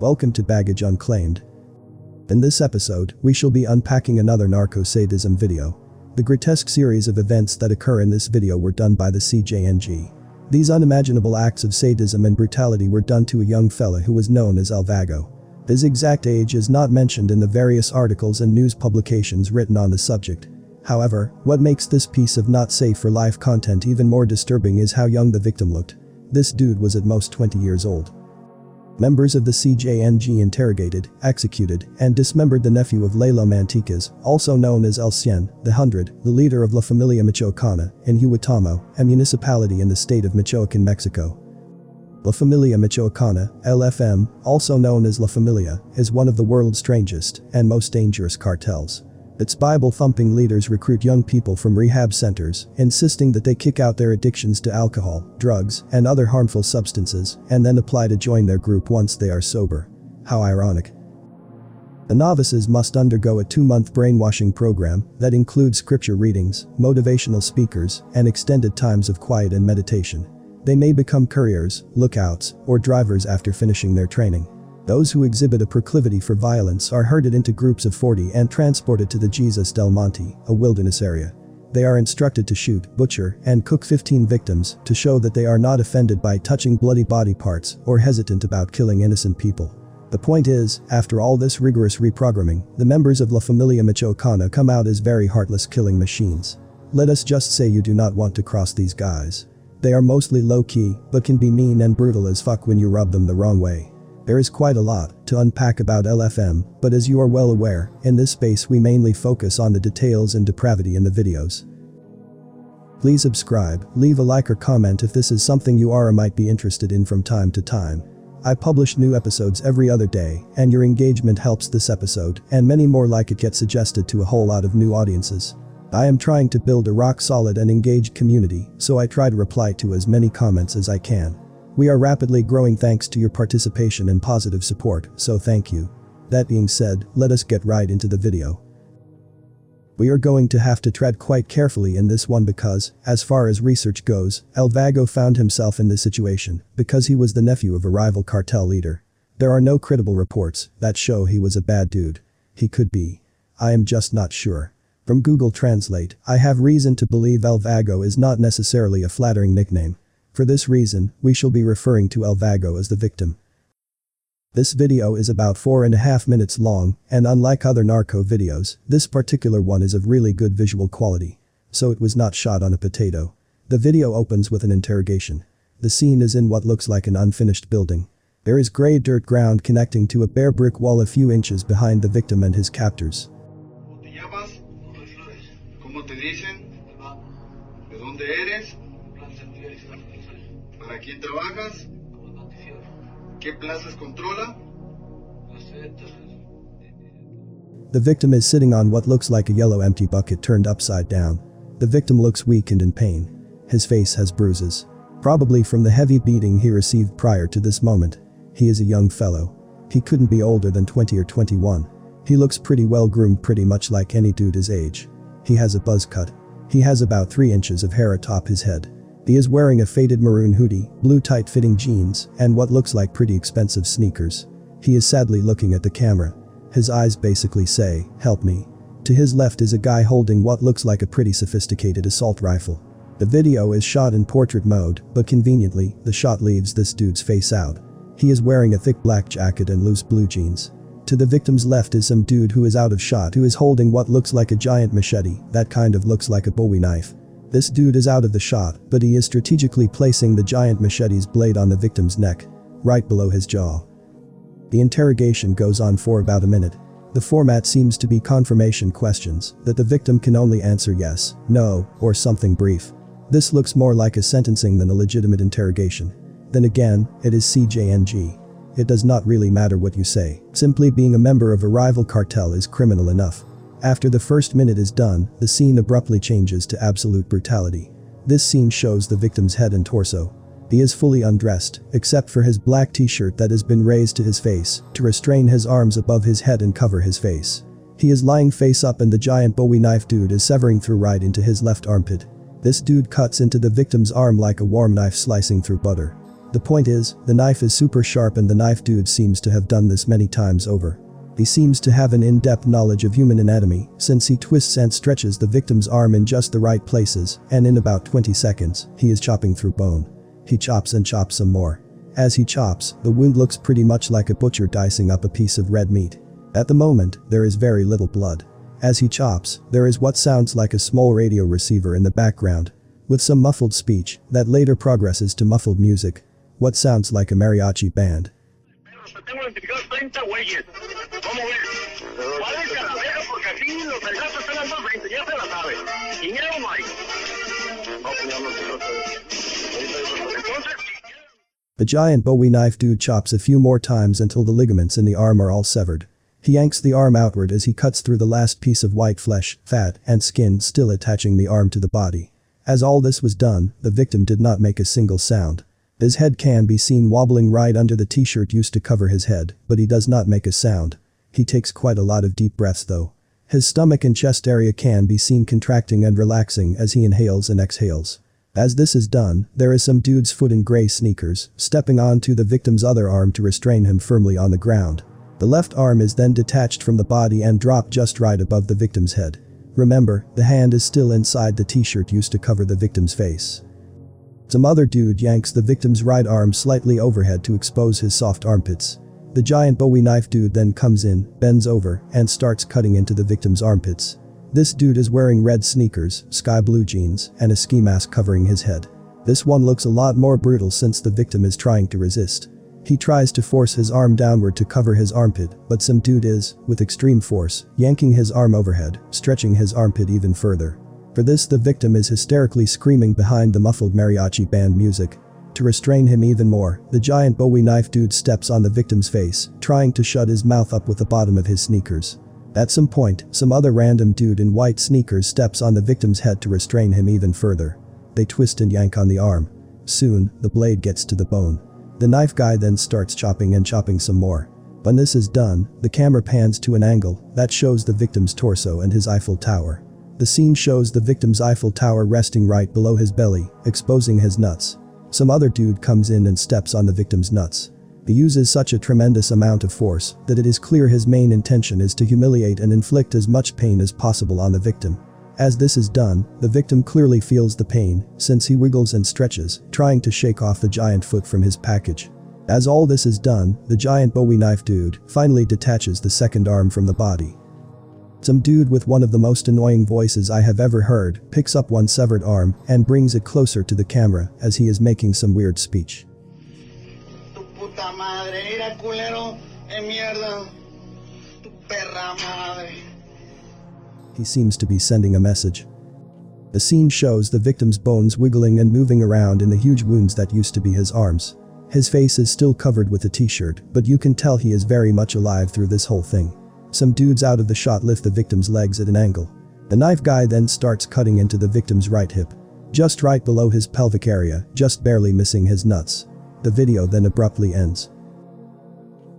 Welcome to Baggage Unclaimed. In this episode, we shall be unpacking another narco-sadism video. The grotesque series of events that occur in this video were done by the CJNG. These unimaginable acts of sadism and brutality were done to a young fella who was known as El Vago. His exact age is not mentioned in the various articles and news publications written on the subject. However, what makes this piece of not safe for life content even more disturbing is how young the victim looked. This dude was at most 20 years old. Members of the CJNG interrogated, executed, and dismembered the nephew of Lalo Manticas, also known as El Cien, the Hundred, the leader of La Familia Michoacana, in Huetamo, a municipality in the state of Michoacan, Mexico. La Familia Michoacana, LFM, also known as La Familia, is one of the world's strangest and most dangerous cartels. Its Bible-thumping leaders recruit young people from rehab centers, insisting that they kick out their addictions to alcohol, drugs, and other harmful substances, and then apply to join their group once they are sober. How ironic. The novices must undergo a two-month brainwashing program that includes scripture readings, motivational speakers, and extended times of quiet and meditation. They may become couriers, lookouts, or drivers after finishing their training. Those who exhibit a proclivity for violence are herded into groups of 40 and transported to the Jesus del Monte, a wilderness area. They are instructed to shoot, butcher, and cook 15 victims to show that they are not offended by touching bloody body parts or hesitant about killing innocent people. The point is, after all this rigorous reprogramming, the members of La Familia Michoacana come out as very heartless killing machines. Let us just say you do not want to cross these guys. They are mostly low-key, but can be mean and brutal as fuck when you rub them the wrong way. There is quite a lot to unpack about LFM, but as you are well aware, in this space we mainly focus on the details and depravity in the videos. Please subscribe, leave a like or comment if this is something you are or might be interested in from time to time. I publish new episodes every other day, and your engagement helps this episode, and many more like it get suggested to a whole lot of new audiences. I am trying to build a rock solid and engaged community, so I try to reply to as many comments as I can. We are rapidly growing thanks to your participation and positive support, so thank you. That being said, let us get right into the video. We are going to have to tread quite carefully in this one because, as far as research goes, El Vago found himself in this situation because he was the nephew of a rival cartel leader. There are no credible reports that show he was a bad dude. He could be. I am just not sure. From Google Translate, I have reason to believe El Vago is not necessarily a flattering nickname. For this reason, we shall be referring to El Vago as the victim. This video is about 4 and a half minutes long, and unlike other narco videos, this particular one is of really good visual quality. So it was not shot on a potato. The video opens with an interrogation. The scene is in what looks like an unfinished building. There is grey dirt ground connecting to a bare brick wall a few inches behind the victim and his captors. Quién trabajas? ¿Qué plazas controla? The victim is sitting on what looks like a yellow empty bucket turned upside down. The victim looks weak and in pain. His face has bruises. Probably from the heavy beating he received prior to this moment. He is a young fellow. He couldn't be older than 20 or 21. He looks pretty well groomed pretty much like any dude his age. He has a buzz cut. He has about 3 inches of hair atop his head. He is wearing a faded maroon hoodie, blue tight-fitting jeans, and what looks like pretty expensive sneakers. He is sadly looking at the camera. His eyes basically say, help me. To his left is a guy holding what looks like a pretty sophisticated assault rifle. The video is shot in portrait mode, but conveniently, the shot leaves this dude's face out. He is wearing a thick black jacket and loose blue jeans. To the victim's left is some dude who is out of shot who is holding what looks like a giant machete, that kind of looks like a bowie knife. This dude is out of the shot, but he is strategically placing the giant machete's blade on the victim's neck, right below his jaw. The interrogation goes on for about a minute. The format seems to be confirmation questions that the victim can only answer yes, no, or something brief. This looks more like a sentencing than a legitimate interrogation. Then again, it is CJNG. It does not really matter what you say, simply being a member of a rival cartel is criminal enough. After the first minute is done, the scene abruptly changes to absolute brutality. This scene shows the victim's head and torso. He is fully undressed, except for his black t-shirt that has been raised to his face, to restrain his arms above his head and cover his face. He is lying face up and the giant bowie knife dude is severing through right into his left armpit. This dude cuts into the victim's arm like a warm knife slicing through butter. The point is, the knife is super sharp and the knife dude seems to have done this many times over. He seems to have an in-depth knowledge of human anatomy since he twists and stretches the victim's arm in just the right places and in about 20 seconds, he is chopping through bone. He chops and chops some more. As he chops, the wound looks pretty much like a butcher dicing up a piece of red meat. At the moment, there is very little blood. As he chops, there is what sounds like a small radio receiver in the background, with some muffled speech that later progresses to muffled music, what sounds like a mariachi band. Tengo identificados 30 güeyes. ¿Cómo ves? Vale, calavera, porque aquí los delgados están dando 20, ya se la sabe. Dinero no hay. No, señor, no Entonces, The giant Bowie knife dude chops a few more times until the ligaments in the arm are all severed. He yanks the arm outward as he cuts through the last piece of white flesh, fat, and skin still attaching the arm to the body. As all this was done, the victim did not make a single sound. His head can be seen wobbling right under the t-shirt used to cover his head, but he does not make a sound. He takes quite a lot of deep breaths though. His stomach and chest area can be seen contracting and relaxing as he inhales and exhales. As this is done, there is some dude's foot in gray sneakers, stepping onto the victim's other arm to restrain him firmly on the ground. The left arm is then detached from the body and dropped just right above the victim's head. Remember, the hand is still inside the t-shirt used to cover the victim's face. Some other dude yanks the victim's right arm slightly overhead to expose his soft armpits. The giant Bowie knife dude then comes in, bends over, and starts cutting into the victim's armpits. This dude is wearing red sneakers, sky blue jeans, and a ski mask covering his head. This one looks a lot more brutal since the victim is trying to resist. He tries to force his arm downward to cover his armpit, but some dude is, with extreme force, yanking his arm overhead, stretching his armpit even further. For this the victim is hysterically screaming behind the muffled mariachi band music. To restrain him even more, the giant Bowie knife dude steps on the victim's face, trying to shut his mouth up with the bottom of his sneakers. At some point, some other random dude in white sneakers steps on the victim's head to restrain him even further. They twist and yank on the arm. Soon, the blade gets to the bone. The knife guy then starts chopping and chopping some more. When this is done, the camera pans to an angle that shows the victim's torso and his Eiffel Tower. The scene shows the victim's Eiffel Tower resting right below his belly, exposing his nuts. Some other dude comes in and steps on the victim's nuts. He uses such a tremendous amount of force that it is clear his main intention is to humiliate and inflict as much pain as possible on the victim. As this is done, the victim clearly feels the pain, since he wiggles and stretches, trying to shake off the giant foot from his package. As all this is done, the giant Bowie knife dude finally detaches the second arm from the body. Some dude with one of the most annoying voices I have ever heard picks up one severed arm and brings it closer to the camera as he is making some weird speech. Tu puta madre, mira culero, de mierda. Tu perra madre. He seems to be sending a message. The scene shows the victim's bones wiggling and moving around in the huge wounds that used to be his arms. His face is still covered with a t-shirt, but you can tell he is very much alive through this whole thing. Some dudes out of the shot lift the victim's legs at an angle. The knife guy then starts cutting into the victim's right hip. Just right below his pelvic area, just barely missing his nuts. The video then abruptly ends.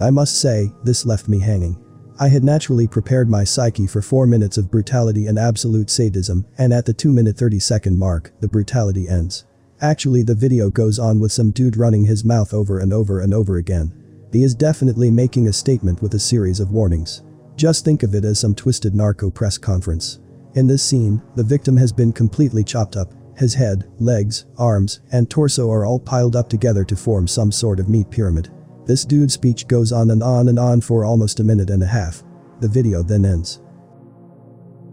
I must say, this left me hanging. I had naturally prepared my psyche for 4 minutes of brutality and absolute sadism, and at the 2 minute 30 second mark, the brutality ends. Actually the video goes on with some dude running his mouth over and over and over again. He is definitely making a statement with a series of warnings. Just think of it as some twisted narco press conference. In this scene, the victim has been completely chopped up. His head, legs, arms, and torso are all piled up together to form some sort of meat pyramid. This dude's speech goes on and on and on for almost a minute and a half. The video then ends.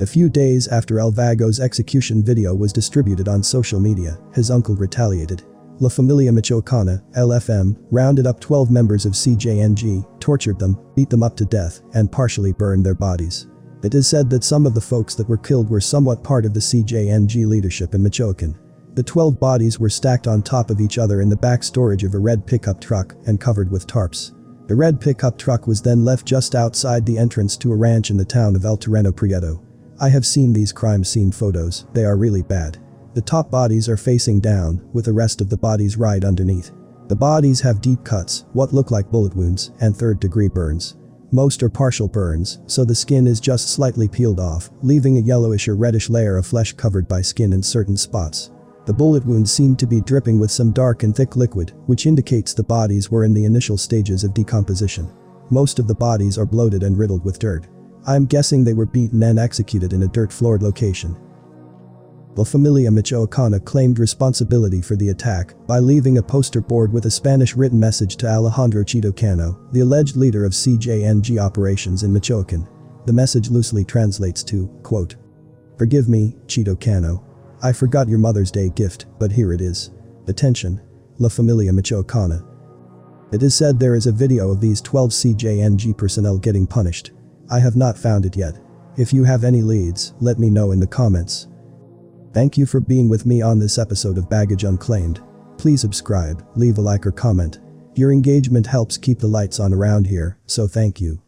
A few days after El Vago's execution video was distributed on social media, his uncle retaliated. La Familia Michoacana, LFM, rounded up 12 members of CJNG, tortured them, beat them up to death, and partially burned their bodies. It is said that some of the folks that were killed were somewhat part of the CJNG leadership in Michoacan. The 12 bodies were stacked on top of each other in the back storage of a red pickup truck and covered with tarps. The red pickup truck was then left just outside the entrance to a ranch in the town of El Terreno Prieto. I have seen these crime scene photos, they are really bad. The top bodies are facing down, with the rest of the bodies right underneath. The bodies have deep cuts, what look like bullet wounds, and third degree burns. Most are partial burns, so the skin is just slightly peeled off, leaving a yellowish or reddish layer of flesh covered by skin in certain spots. The bullet wounds seem to be dripping with some dark and thick liquid, which indicates the bodies were in the initial stages of decomposition. Most of the bodies are bloated and riddled with dirt. I'm guessing they were beaten and executed in a dirt-floored location. La Familia Michoacana claimed responsibility for the attack by leaving a poster board with a Spanish written message to Alejandro Chito Cano, the alleged leader of CJNG operations in Michoacan. The message loosely translates to, quote, Forgive me, Chito Cano. I forgot your Mother's Day gift, but here it is. Attention. La Familia Michoacana. It is said there is a video of these 12 CJNG personnel getting punished. I have not found it yet. If you have any leads, let me know in the comments. Thank you for being with me on this episode of Baggage Unclaimed. Please subscribe, leave a like or comment. Your engagement helps keep the lights on around here, so thank you.